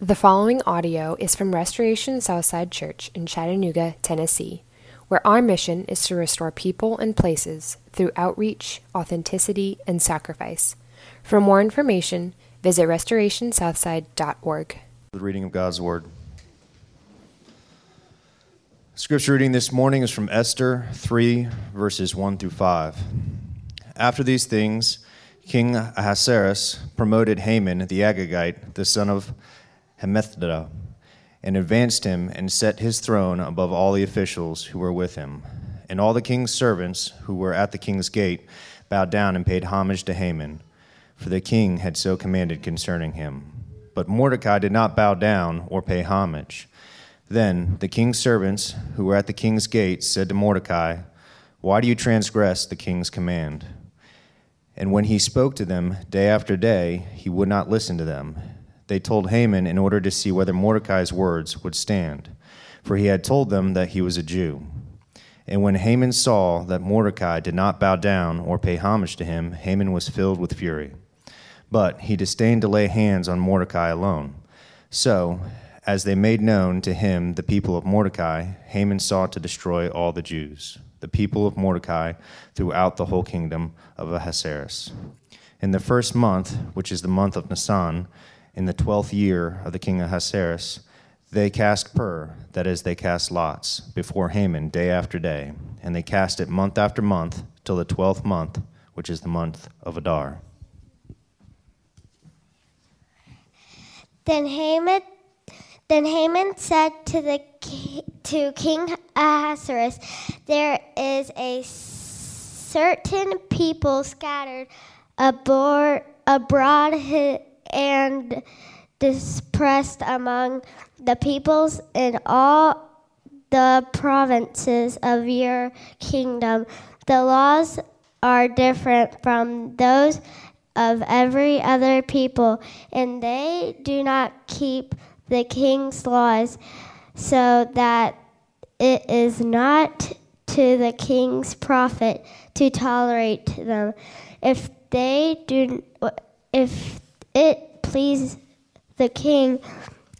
The following audio is from Restoration Southside Church in Chattanooga, Tennessee, where our mission is to restore people and places through outreach, authenticity, and sacrifice. For more information, visit restorationsouthside.org. The reading of God's Word. Scripture reading this morning is from Esther 3, verses 1 through 5. After these things, King Ahasuerus promoted Haman the Agagite, the son of And advanced him and set his throne above all the officials who were with him. And all the king's servants who were at the king's gate bowed down and paid homage to Haman, for the king had so commanded concerning him. But Mordecai did not bow down or pay homage. Then the king's servants who were at the king's gate said to Mordecai, Why do you transgress the king's command? And when he spoke to them day after day, he would not listen to them. They told Haman in order to see whether Mordecai's words would stand, for he had told them that he was a Jew. And when Haman saw that Mordecai did not bow down or pay homage to him, Haman was filled with fury. But he disdained to lay hands on Mordecai alone. So, as they made known to him the people of Mordecai, Haman sought to destroy all the Jews, the people of Mordecai, throughout the whole kingdom of Ahasuerus. In the first month, which is the month of Nisan, in the twelfth year of the king Ahasuerus, they cast pur, that is, they cast lots, before Haman day after day, and they cast it month after month till the twelfth month, which is the month of Adar. Then Haman, then Haman said to the to King Ahasuerus, "There is a certain people scattered abroad, abroad and dispersed among the peoples in all the provinces of your kingdom. The laws are different from those of every other people, and they do not keep the king's laws, so that it is not to the king's profit to tolerate them. If they do, if it please the king,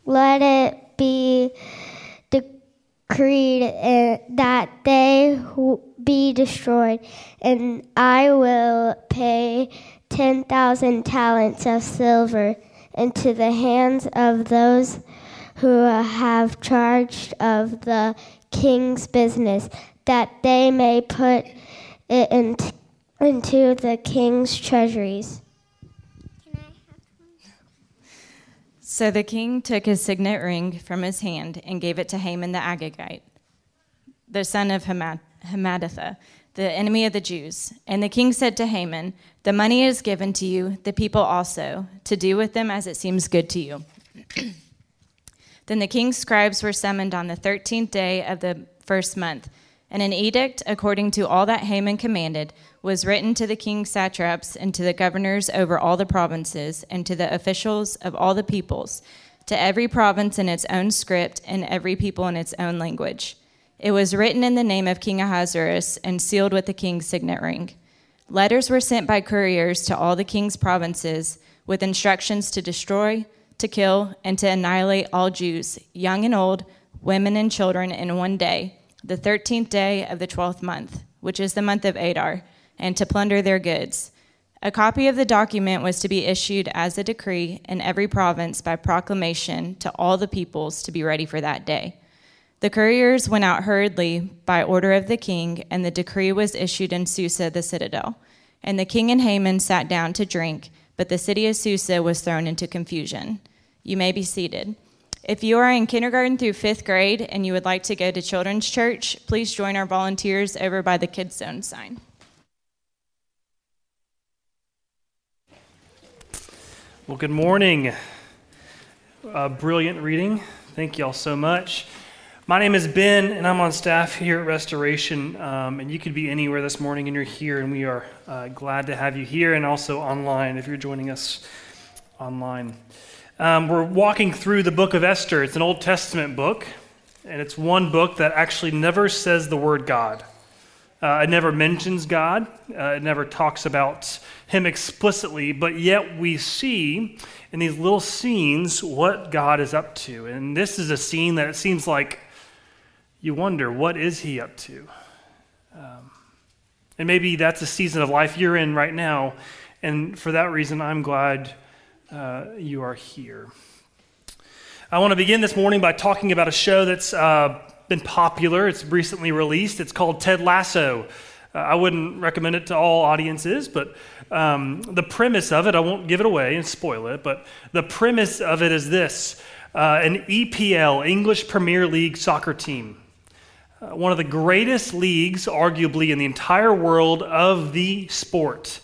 let it be decreed that they be destroyed, and I will pay 10,000 talents of silver into the hands of those who have charge of the king's business, that they may put it into the king's treasuries. So the king took his signet ring from his hand and gave it to Haman the Agagite, the son of Hammedatha, the enemy of the Jews. And the king said to Haman, The money is given to you, the people also, to do with them as it seems good to you. then the king's scribes were summoned on the thirteenth day of the first month, and an edict, according to all that Haman commanded, was written to the king's satraps and to the governors over all the provinces and to the officials of all the peoples, to every province in its own script and every people in its own language. It was written in the name of King Ahasuerus and sealed with the king's signet ring. Letters were sent by couriers to all the king's provinces with instructions to destroy, to kill, and to annihilate all Jews, young and old, women and children, in one day, the thirteenth day of the twelfth month, which is the month of Adar and to plunder their goods. A copy of the document was to be issued as a decree in every province by proclamation to all the peoples to be ready for that day. The couriers went out hurriedly by order of the king, and the decree was issued in Susa, the citadel. And the king and Haman sat down to drink, but the city of Susa was thrown into confusion. You may be seated. If you are in kindergarten through fifth grade and you would like to go to children's church, please join our volunteers over by the Kids Zone sign. Well, good morning. Brilliant reading. Thank you all so much. My name is Ben, and I'm on staff here at Restoration. Um, and you could be anywhere this morning, and you're here, and we are uh, glad to have you here and also online if you're joining us online. Um, we're walking through the book of Esther. It's an Old Testament book, and it's one book that actually never says the word God. Uh, it never mentions God, uh, it never talks about Him explicitly, but yet we see in these little scenes what God is up to. And this is a scene that it seems like you wonder, what is He up to? Um, and maybe that's a season of life you're in right now. And for that reason, I'm glad uh, you are here. I want to begin this morning by talking about a show that's uh, been popular. It's recently released. It's called Ted Lasso. Uh, I wouldn't recommend it to all audiences, but um, the premise of it, I won't give it away and spoil it, but the premise of it is this uh, an EPL, English Premier League soccer team. Uh, one of the greatest leagues, arguably, in the entire world of the sport,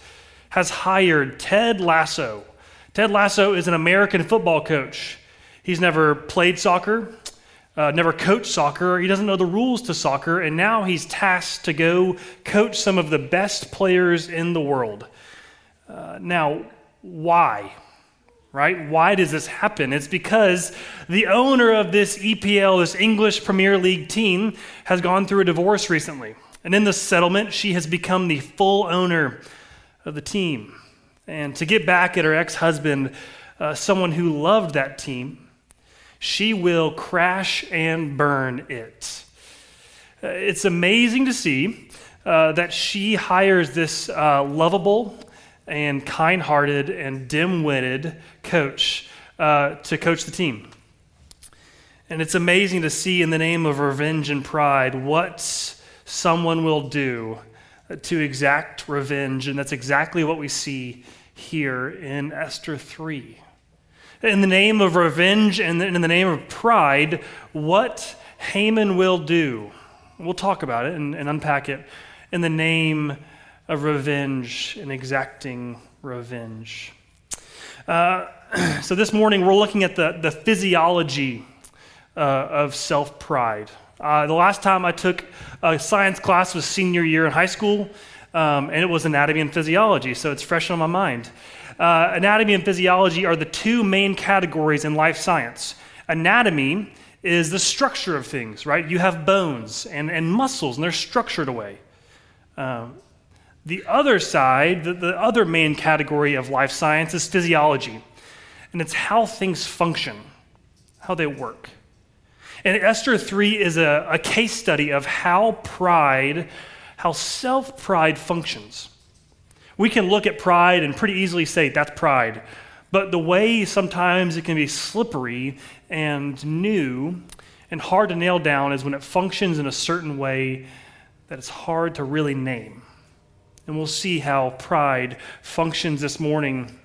has hired Ted Lasso. Ted Lasso is an American football coach. He's never played soccer, uh, never coached soccer. He doesn't know the rules to soccer, and now he's tasked to go coach some of the best players in the world. Uh, now, why? Right? Why does this happen? It's because the owner of this EPL, this English Premier League team, has gone through a divorce recently. And in the settlement, she has become the full owner of the team. And to get back at her ex husband, uh, someone who loved that team, she will crash and burn it. Uh, it's amazing to see uh, that she hires this uh, lovable and kind hearted and dim witted coach uh, to coach the team. And it's amazing to see in the name of revenge and pride what someone will do to exact revenge. And that's exactly what we see here in Esther 3 in the name of revenge and in the name of pride, what Haman will do. We'll talk about it and, and unpack it in the name of revenge and exacting revenge. Uh, so, this morning we're looking at the, the physiology uh, of self pride. Uh, the last time I took a science class was senior year in high school, um, and it was anatomy and physiology, so it's fresh on my mind uh, anatomy and physiology are the two main categories in life science. Anatomy is the structure of things, right? You have bones and, and muscles, and they're structured away. Um, the other side, the, the other main category of life science is physiology, and it's how things function, how they work. And Esther 3 is a, a case study of how pride, how self pride functions. We can look at pride and pretty easily say that's pride. But the way sometimes it can be slippery and new and hard to nail down is when it functions in a certain way that it's hard to really name. And we'll see how pride functions this morning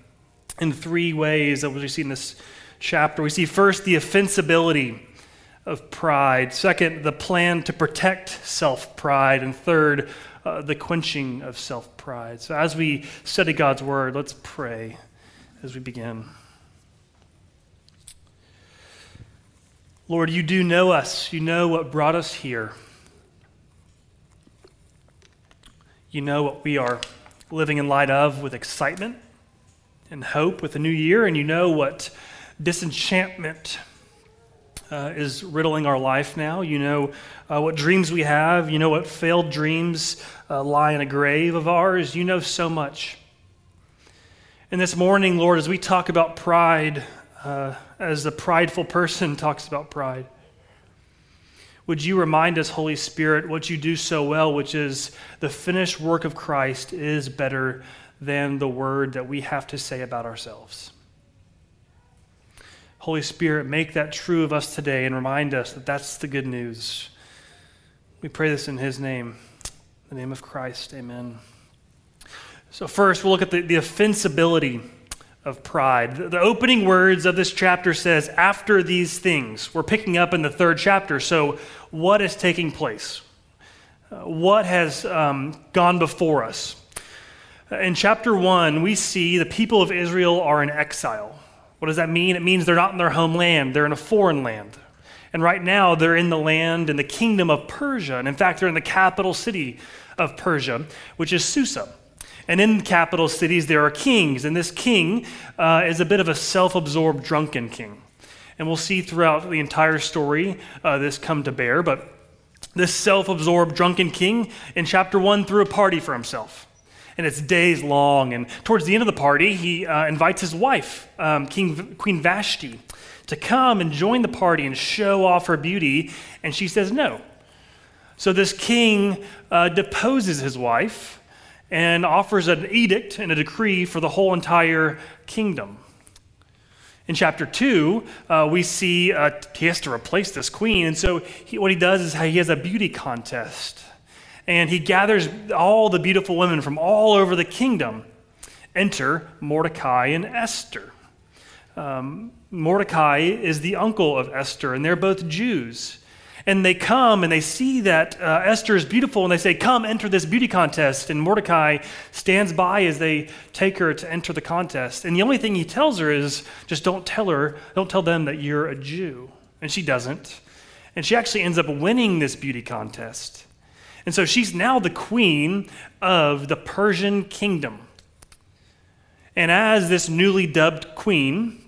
in three ways that we see in this chapter. We see first the offensibility of pride, second, the plan to protect self pride, and third, uh, the quenching of self pride. So, as we study God's word, let's pray as we begin. Lord, you do know us. You know what brought us here. You know what we are living in light of with excitement and hope with the new year, and you know what disenchantment uh, is riddling our life now. You know uh, what dreams we have. You know what failed dreams uh, lie in a grave of ours. You know so much. And this morning, Lord, as we talk about pride, uh, as a prideful person talks about pride, would you remind us, Holy Spirit, what you do so well, which is the finished work of Christ is better than the word that we have to say about ourselves. Holy Spirit, make that true of us today and remind us that that's the good news. We pray this in His name, the name of Christ. Amen. So, first, we'll look at the, the offensibility of pride. The, the opening words of this chapter says, after these things. We're picking up in the third chapter. So, what is taking place? Uh, what has um, gone before us? In chapter 1, we see the people of Israel are in exile. What does that mean? It means they're not in their homeland, they're in a foreign land. And right now, they're in the land in the kingdom of Persia. And in fact, they're in the capital city of Persia, which is Susa. And in capital cities, there are kings. And this king uh, is a bit of a self absorbed, drunken king. And we'll see throughout the entire story uh, this come to bear. But This self absorbed, drunken king in chapter 1 threw a party for himself. And it's days long. And towards the end of the party, he uh, invites his wife, um, king, Queen Vashti, to come and join the party and show off her beauty. And she says no. So this king uh, deposes his wife and offers an edict and a decree for the whole entire kingdom. In chapter 2, uh, we see uh, he has to replace this queen. And so he, what he does is he has a beauty contest. And he gathers all the beautiful women from all over the kingdom. Enter Mordecai and Esther. Um, Mordecai is the uncle of Esther, and they're both Jews. And they come and they see that uh, Esther is beautiful and they say, Come, enter this beauty contest. And Mordecai stands by as they take her to enter the contest. And the only thing he tells her is, Just don't tell her, don't tell them that you're a Jew. And she doesn't. And she actually ends up winning this beauty contest. And so she's now the queen of the Persian kingdom. And as this newly dubbed queen,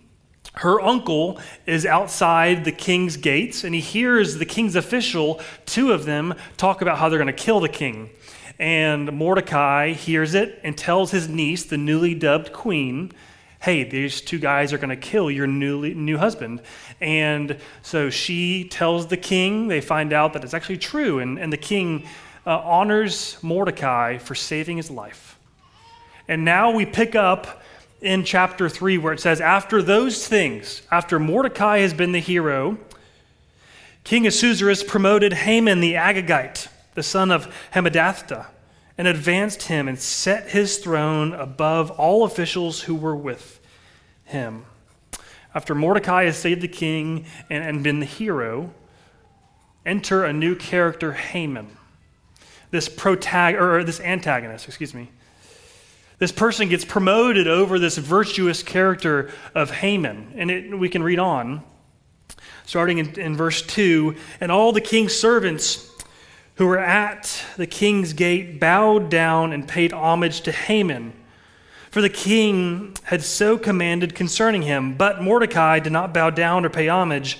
her uncle is outside the king's gates and he hears the king's official, two of them, talk about how they're going to kill the king. And Mordecai hears it and tells his niece, the newly dubbed queen, hey, these two guys are going to kill your newly, new husband. And so she tells the king, they find out that it's actually true. And, and the king uh, honors Mordecai for saving his life. And now we pick up in chapter 3 where it says, After those things, after Mordecai has been the hero, King Ahasuerus promoted Haman the Agagite, the son of Hammedatha, and advanced him and set his throne above all officials who were with him. After Mordecai has saved the king and, and been the hero, enter a new character, Haman. This protag- or this antagonist, excuse me. This person gets promoted over this virtuous character of Haman. And it, we can read on, starting in, in verse 2 And all the king's servants who were at the king's gate bowed down and paid homage to Haman. For the king had so commanded concerning him. But Mordecai did not bow down or pay homage.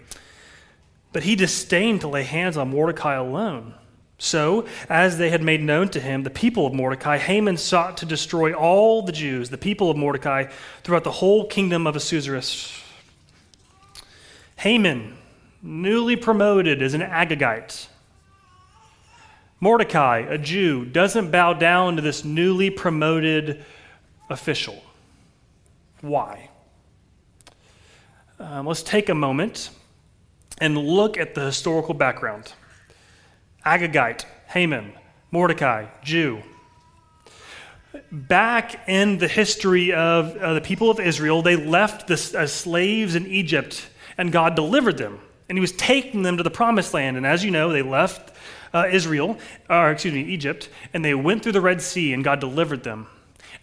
But he disdained to lay hands on Mordecai alone. So, as they had made known to him the people of Mordecai, Haman sought to destroy all the Jews, the people of Mordecai, throughout the whole kingdom of Ahasuerus. Haman, newly promoted as an Agagite. Mordecai, a Jew, doesn't bow down to this newly promoted official. Why? Um, let's take a moment and look at the historical background. Agagite, Haman, Mordecai, Jew. Back in the history of uh, the people of Israel, they left as slaves in Egypt, and God delivered them. And He was taking them to the promised land. And as you know, they left uh, Israel, or excuse me, Egypt, and they went through the Red Sea, and God delivered them.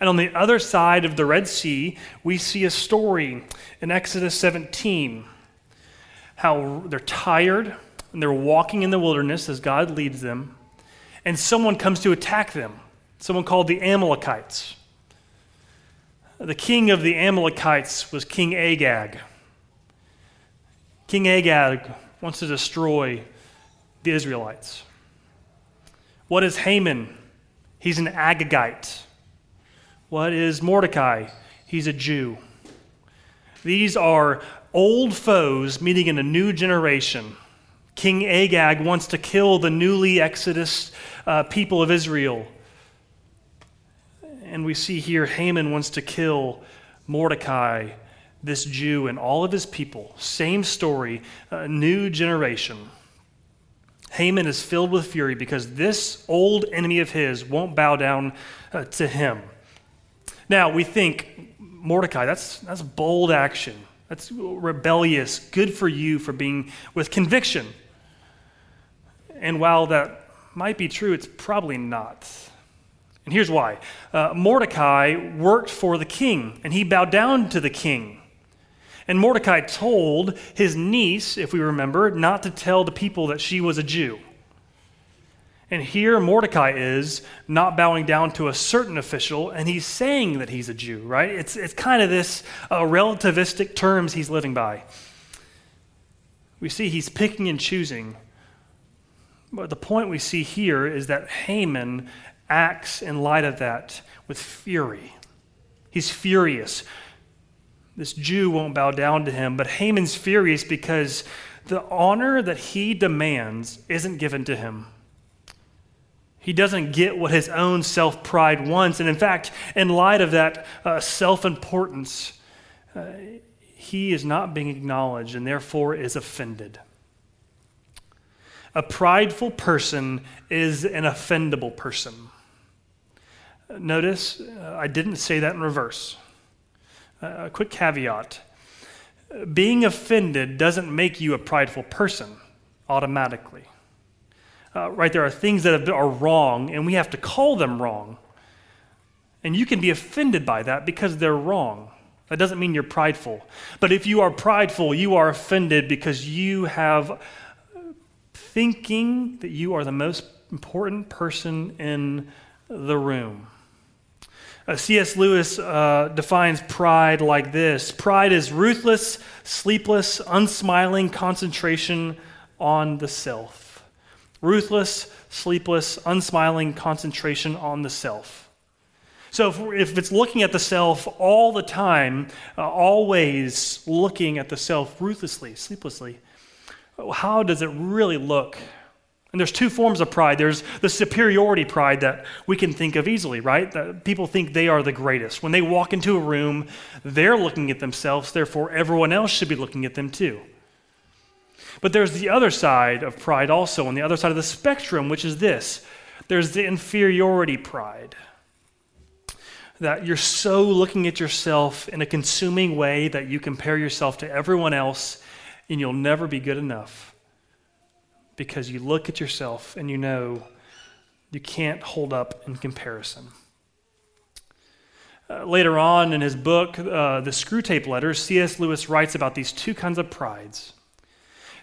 And on the other side of the Red Sea, we see a story in Exodus 17 how they're tired and they're walking in the wilderness as God leads them, and someone comes to attack them, someone called the Amalekites. The king of the Amalekites was King Agag. King Agag wants to destroy the Israelites. What is Haman? He's an Agagite. What is Mordecai? He's a Jew. These are old foes meeting in a new generation. King Agag wants to kill the newly Exodus uh, people of Israel. And we see here Haman wants to kill Mordecai, this Jew, and all of his people. Same story, new generation. Haman is filled with fury because this old enemy of his won't bow down uh, to him. Now, we think, Mordecai, that's, that's bold action. That's rebellious. Good for you for being with conviction. And while that might be true, it's probably not. And here's why uh, Mordecai worked for the king, and he bowed down to the king. And Mordecai told his niece, if we remember, not to tell the people that she was a Jew. And here Mordecai is not bowing down to a certain official, and he's saying that he's a Jew, right? It's, it's kind of this uh, relativistic terms he's living by. We see he's picking and choosing. But the point we see here is that Haman acts in light of that with fury. He's furious. This Jew won't bow down to him, but Haman's furious because the honor that he demands isn't given to him. He doesn't get what his own self pride wants. And in fact, in light of that uh, self importance, uh, he is not being acknowledged and therefore is offended. A prideful person is an offendable person. Notice, uh, I didn't say that in reverse. Uh, a quick caveat being offended doesn't make you a prideful person automatically. Uh, right, there are things that have, are wrong, and we have to call them wrong. And you can be offended by that because they're wrong. That doesn't mean you're prideful. But if you are prideful, you are offended because you have thinking that you are the most important person in the room. Uh, C.S. Lewis uh, defines pride like this Pride is ruthless, sleepless, unsmiling concentration on the self. Ruthless, sleepless, unsmiling concentration on the self. So, if, if it's looking at the self all the time, uh, always looking at the self ruthlessly, sleeplessly, how does it really look and there's two forms of pride. There's the superiority pride that we can think of easily, right? That people think they are the greatest. When they walk into a room, they're looking at themselves, therefore, everyone else should be looking at them too. But there's the other side of pride also, on the other side of the spectrum, which is this there's the inferiority pride. That you're so looking at yourself in a consuming way that you compare yourself to everyone else and you'll never be good enough because you look at yourself and you know you can't hold up in comparison. Uh, later on in his book, uh, The Screwtape Letters, C.S. Lewis writes about these two kinds of prides.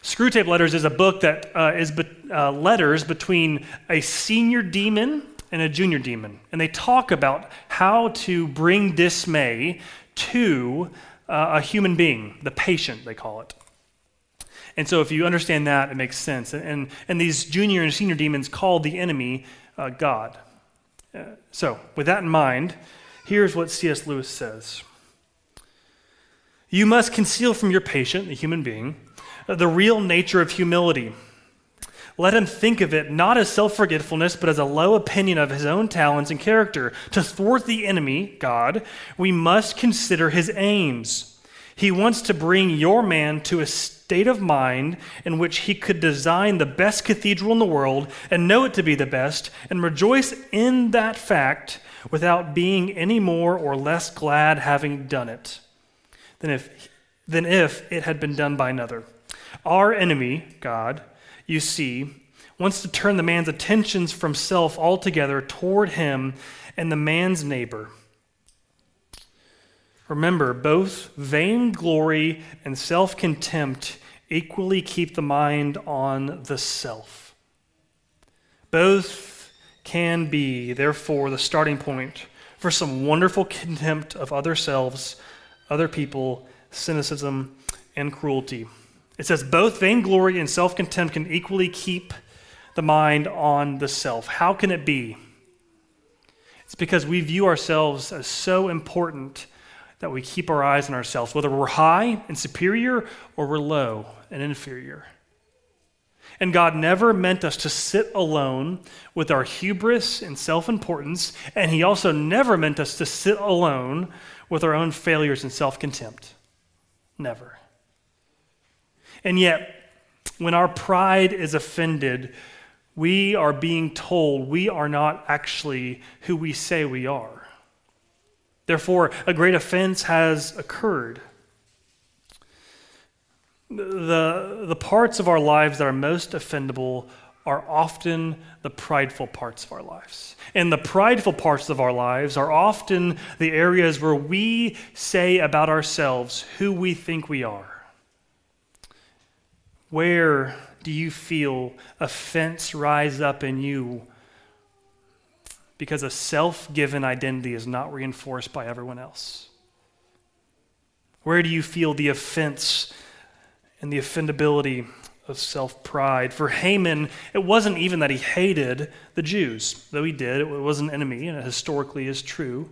Screwtape Letters is a book that uh, is be- uh, letters between a senior demon and a junior demon. And they talk about how to bring dismay to uh, a human being, the patient, they call it. And so, if you understand that, it makes sense. And, and and these junior and senior demons call the enemy uh, God. Uh, so, with that in mind, here's what C.S. Lewis says You must conceal from your patient, the human being, the real nature of humility. Let him think of it not as self forgetfulness, but as a low opinion of his own talents and character. To thwart the enemy, God, we must consider his aims. He wants to bring your man to a state of mind in which he could design the best cathedral in the world and know it to be the best and rejoice in that fact without being any more or less glad having done it than if, than if it had been done by another. Our enemy, God, you see, wants to turn the man's attentions from self altogether toward him and the man's neighbor. Remember, both vainglory and self contempt equally keep the mind on the self. Both can be, therefore, the starting point for some wonderful contempt of other selves, other people, cynicism, and cruelty. It says both vainglory and self contempt can equally keep the mind on the self. How can it be? It's because we view ourselves as so important that we keep our eyes on ourselves, whether we're high and superior or we're low and inferior. And God never meant us to sit alone with our hubris and self importance, and He also never meant us to sit alone with our own failures and self contempt. Never. And yet, when our pride is offended, we are being told we are not actually who we say we are. Therefore, a great offense has occurred. The, the parts of our lives that are most offendable are often the prideful parts of our lives. And the prideful parts of our lives are often the areas where we say about ourselves who we think we are. Where do you feel offense rise up in you because a self given identity is not reinforced by everyone else? Where do you feel the offense and the offendability of self pride. For Haman, it wasn't even that he hated the Jews, though he did, it was an enemy, and it historically is true.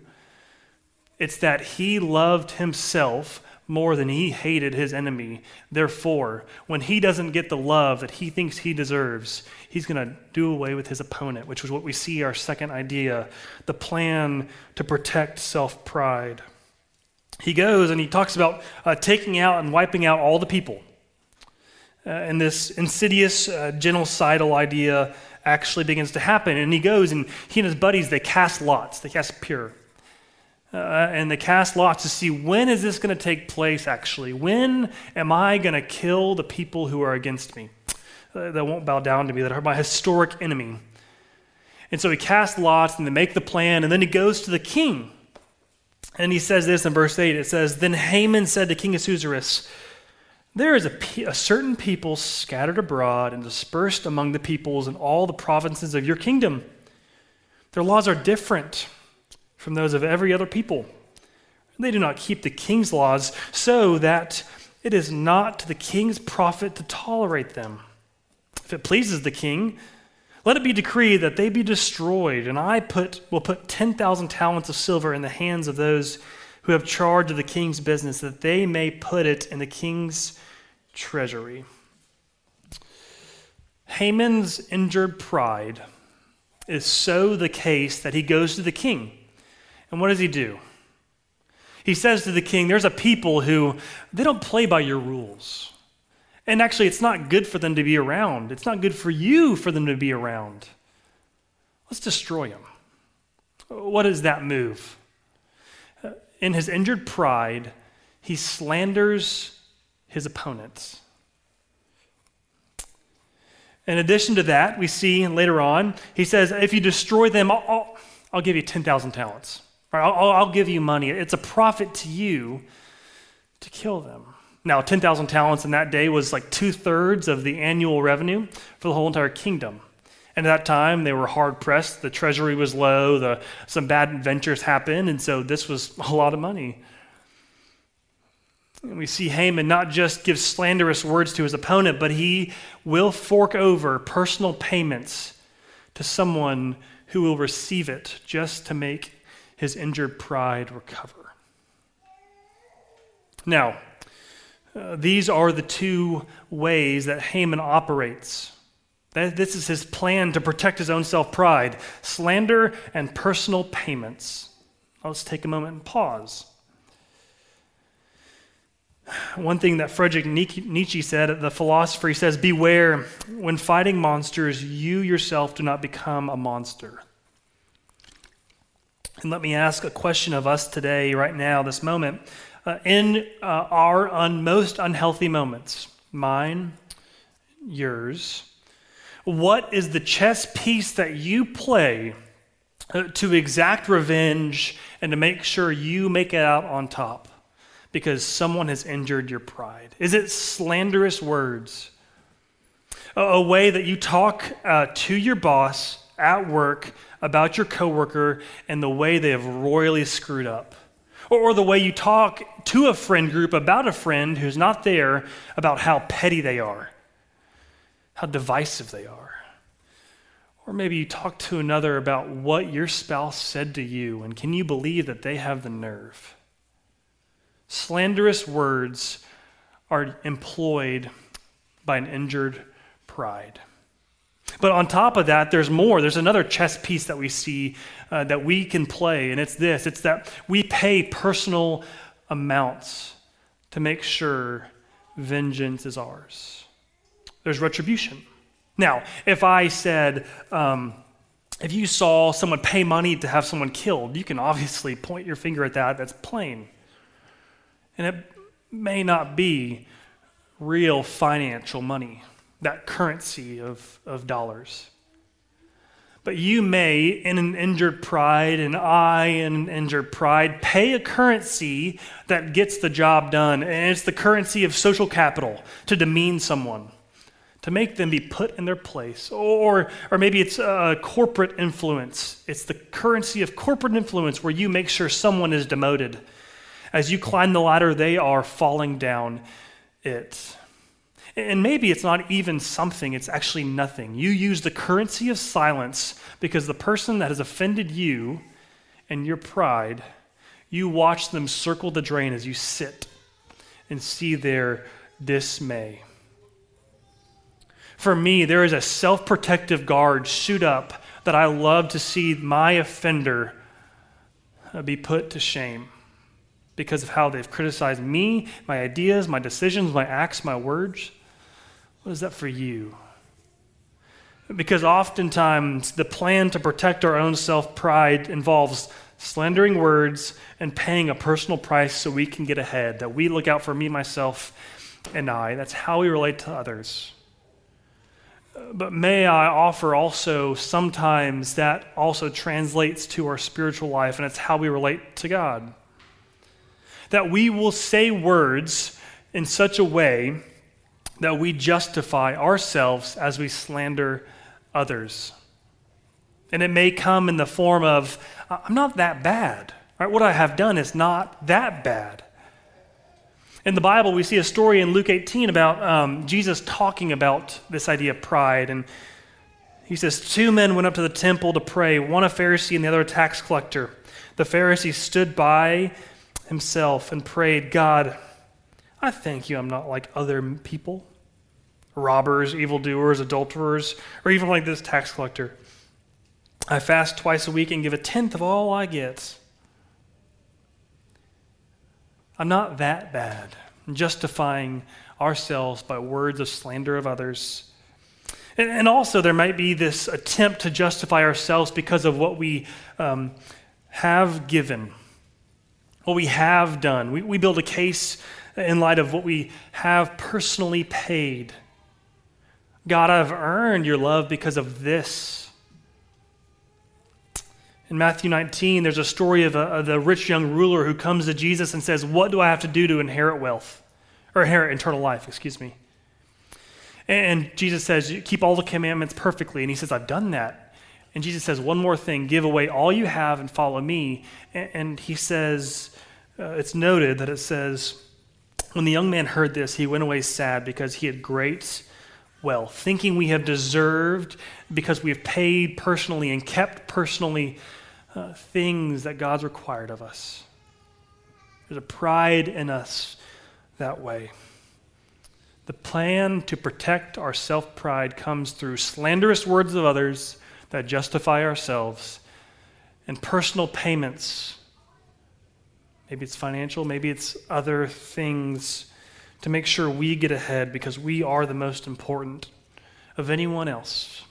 It's that he loved himself more than he hated his enemy. Therefore, when he doesn't get the love that he thinks he deserves, he's going to do away with his opponent, which is what we see our second idea the plan to protect self pride. He goes and he talks about uh, taking out and wiping out all the people. Uh, and this insidious uh, genocidal idea actually begins to happen. And he goes and he and his buddies, they cast lots, they cast pur. Uh, and they cast lots to see when is this going to take place actually? When am I going to kill the people who are against me? Uh, that won't bow down to me, that are my historic enemy. And so he casts lots and they make the plan, and then he goes to the king. And he says this in verse 8 it says, Then Haman said to King Ahasuerus, there is a, a, certain people scattered abroad and dispersed among the peoples in all the provinces of your kingdom. Their laws are different from those of every other people. They do not keep the king's laws, so that it is not to the king's profit to tolerate them. If it pleases the king, let it be decreed that they be destroyed, and I put, will put 10,000 talents of silver in the hands of those who have charge of the king's business, that they may put it in the king's treasury. Haman's injured pride is so the case that he goes to the king. And what does he do? He says to the king, There's a people who they don't play by your rules. And actually, it's not good for them to be around. It's not good for you for them to be around. Let's destroy them. What is that move? In his injured pride, he slanders his opponents. In addition to that, we see later on, he says, if you destroy them, I'll, I'll, give you 10,000 talents. I'll, I'll give you money. It's a profit to you to kill them. Now, 10,000 talents in that day was like two thirds of the annual revenue for the whole entire kingdom. And at that time, they were hard pressed. The treasury was low. The, some bad ventures happened. And so this was a lot of money. And we see Haman not just give slanderous words to his opponent, but he will fork over personal payments to someone who will receive it just to make his injured pride recover. Now, uh, these are the two ways that Haman operates. This is his plan to protect his own self pride slander and personal payments. Let's take a moment and pause. One thing that Friedrich Nietzsche said, the philosopher, he says, Beware, when fighting monsters, you yourself do not become a monster. And let me ask a question of us today, right now, this moment. Uh, in uh, our un- most unhealthy moments, mine, yours, what is the chess piece that you play uh, to exact revenge and to make sure you make it out on top? because someone has injured your pride? Is it slanderous words? A, a way that you talk uh, to your boss at work about your coworker and the way they have royally screwed up? Or, or the way you talk to a friend group about a friend who's not there about how petty they are, how divisive they are? Or maybe you talk to another about what your spouse said to you, and can you believe that they have the nerve? Slanderous words are employed by an injured pride. But on top of that, there's more. There's another chess piece that we see uh, that we can play, and it's this it's that we pay personal amounts to make sure vengeance is ours. There's retribution. Now, if I said, um, if you saw someone pay money to have someone killed, you can obviously point your finger at that. That's plain. And it may not be real financial money that currency of, of dollars. But you may, in an injured pride, and I, in an injured pride, pay a currency that gets the job done. And it's the currency of social capital to demean someone, to make them be put in their place. Or, or maybe it's a corporate influence. It's the currency of corporate influence where you make sure someone is demoted. As you climb the ladder, they are falling down it. And maybe it's not even something, it's actually nothing. You use the currency of silence because the person that has offended you and your pride, you watch them circle the drain as you sit and see their dismay. For me, there is a self protective guard shoot up that I love to see my offender be put to shame because of how they've criticized me, my ideas, my decisions, my acts, my words. What is that for you? Because oftentimes the plan to protect our own self pride involves slandering words and paying a personal price so we can get ahead, that we look out for me, myself, and I. That's how we relate to others. But may I offer also sometimes that also translates to our spiritual life, and it's how we relate to God. That we will say words in such a way that we justify ourselves as we slander others. And it may come in the form of, I'm not that bad. Right? What I have done is not that bad. In the Bible, we see a story in Luke 18 about um, Jesus talking about this idea of pride. And he says, Two men went up to the temple to pray, one a Pharisee and the other a tax collector. The Pharisee stood by himself and prayed, God, I thank you I'm not like other people robbers, evildoers, adulterers, or even like this tax collector. I fast twice a week and give a tenth of all I get. I'm not that bad, justifying ourselves by words of slander of others. And, and also, there might be this attempt to justify ourselves because of what we um, have given, what we have done. We, we build a case in light of what we have personally paid. God, I've earned your love because of this. In Matthew 19, there's a story of, a, of the rich young ruler who comes to Jesus and says, What do I have to do to inherit wealth? Or inherit eternal life, excuse me. And Jesus says, Keep all the commandments perfectly. And he says, I've done that. And Jesus says, One more thing give away all you have and follow me. And he says, uh, It's noted that it says, When the young man heard this, he went away sad because he had great well, thinking we have deserved because we have paid personally and kept personally uh, things that God's required of us. There's a pride in us that way. The plan to protect our self pride comes through slanderous words of others that justify ourselves and personal payments. Maybe it's financial, maybe it's other things to make sure we get ahead because we are the most important of anyone else.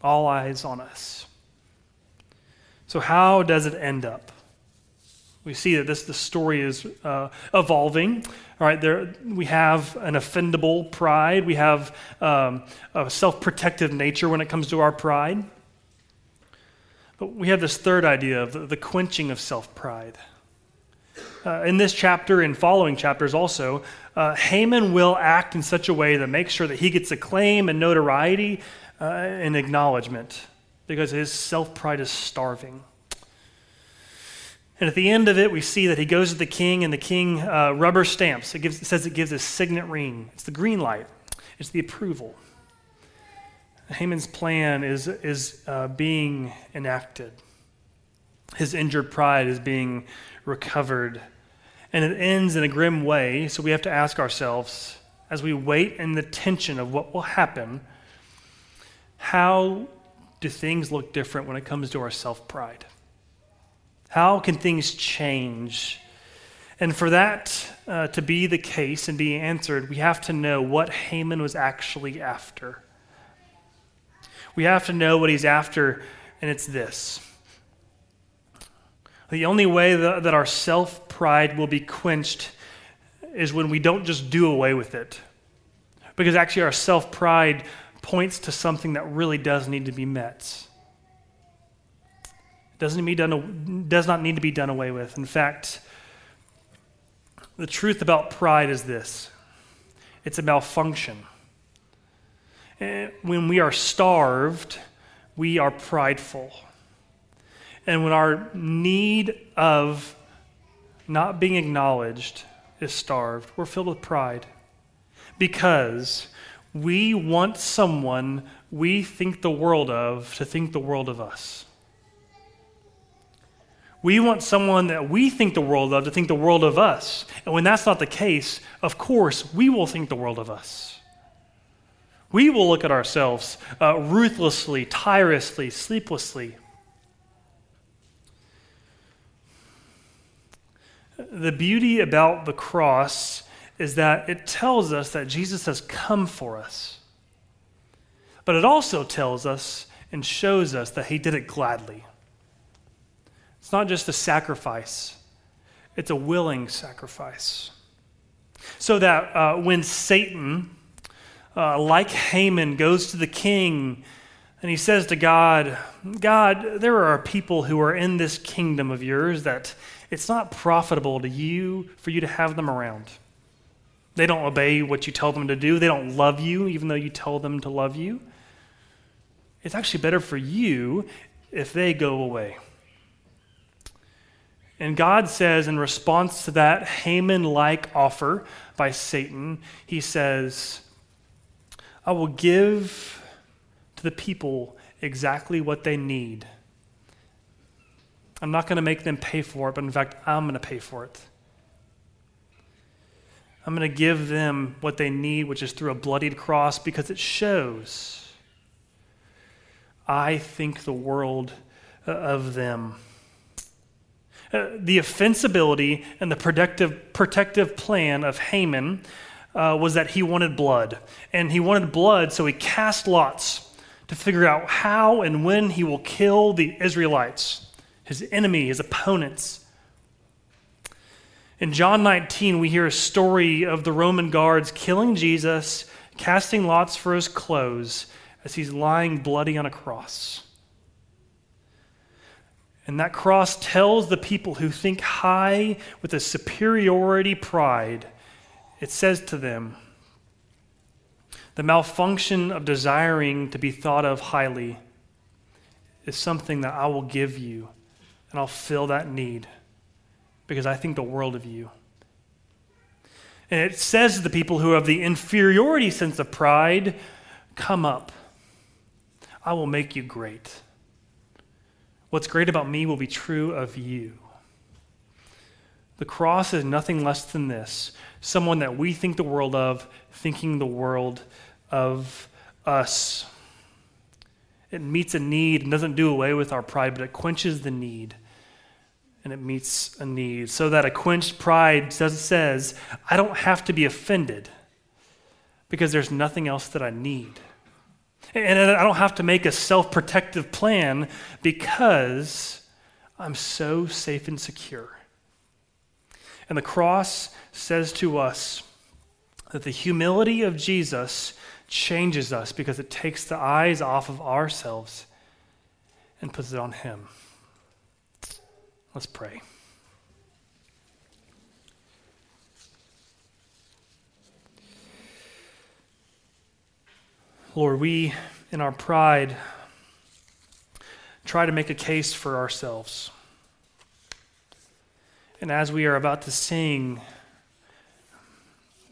All eyes on us. So, how does it end up? We see that this the story is uh, evolving. All right, there we have an offendable pride. We have um, a self-protective nature when it comes to our pride. But we have this third idea of the, the quenching of self-pride. Uh, in this chapter and following chapters also, uh, Haman will act in such a way that makes sure that he gets acclaim and notoriety uh, and acknowledgement because his self pride is starving. And at the end of it, we see that he goes to the king, and the king uh, rubber stamps. It, gives, it says it gives a signet ring. It's the green light, it's the approval. Haman's plan is, is uh, being enacted. His injured pride is being recovered and it ends in a grim way. So we have to ask ourselves, as we wait in the tension of what will happen, how do things look different when it comes to our self pride? How can things change? And for that uh, to be the case and be answered, we have to know what Haman was actually after. We have to know what he's after, and it's this. The only way that, our self pride will be quenched is when we don't just do away with it, Because actually, our self pride points to something that really does need to be met. It doesn't need done, does not need to be done away with. In fact, the truth about pride is this it's a malfunction. Eh, when we are starved, we are prideful. And when our need of not being acknowledged is starved, we're filled with pride because we want someone we think the world of to think the world of us. We want someone that we think the world of to think the world of us. And when that's not the case, of course, we will think the world of us. We will look at ourselves uh, ruthlessly, tirelessly, sleeplessly. The beauty about the cross is that it tells us that Jesus has come for us. But it also tells us and shows us that he did it gladly. It's not just a sacrifice, it's a willing sacrifice. So that uh, when Satan, uh, like Haman, goes to the king and he says to God, God, there are people who are in this kingdom of yours that it's not profitable to you for you to have them around. They don't obey what you tell them to do. They don't love you, even though you tell them to love you. It's actually better for you if they go away. And God says, in response to that Haman like offer by Satan, He says, I will give to the people exactly what they need. I'm not going to make them pay for it, but in fact, I'm going to pay for it. I'm going to give them what they need, which is through a bloodied cross, because it shows I think the world uh, of them. Uh, the offensibility and the protective, protective plan of Haman uh, was that he wanted blood. And he wanted blood, so he cast lots to figure out how and when he will kill the Israelites, his enemy, his opponents. In John 19, we hear a story of the Roman guards killing Jesus, casting lots for his clothes as he's lying bloody on a cross. And that cross tells the people who think high with a superiority pride, it says to them, the malfunction of desiring to be thought of highly is something that I will give you, and I'll fill that need because I think the world of you. And it says to the people who have the inferiority sense of pride, Come up. I will make you great. What's great about me will be true of you. The cross is nothing less than this someone that we think the world of, thinking the world of us. It meets a need and doesn't do away with our pride, but it quenches the need and it meets a need. So that a quenched pride says, I don't have to be offended because there's nothing else that I need. And I don't have to make a self protective plan because I'm so safe and secure. And the cross says to us that the humility of Jesus changes us because it takes the eyes off of ourselves and puts it on Him. Let's pray. Lord, we, in our pride, try to make a case for ourselves. And as we are about to sing,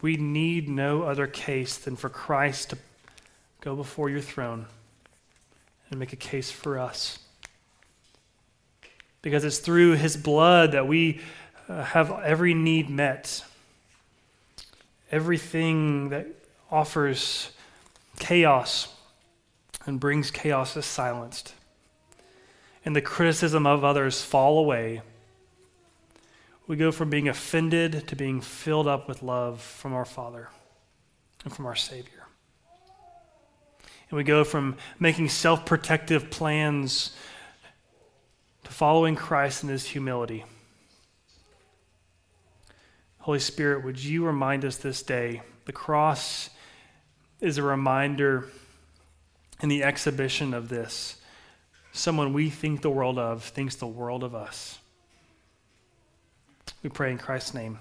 we need no other case than for Christ to go before your throne and make a case for us because it's through his blood that we uh, have every need met. Everything that offers chaos and brings chaos is silenced. And the criticism of others fall away. We go from being offended to being filled up with love from our Father and from our Savior. And we go from making self protective plans following Christ in his humility. Holy Spirit, would you remind us this day the cross is a reminder in the exhibition of this. Someone we think the world of thinks the world of us. We pray in Christ's name.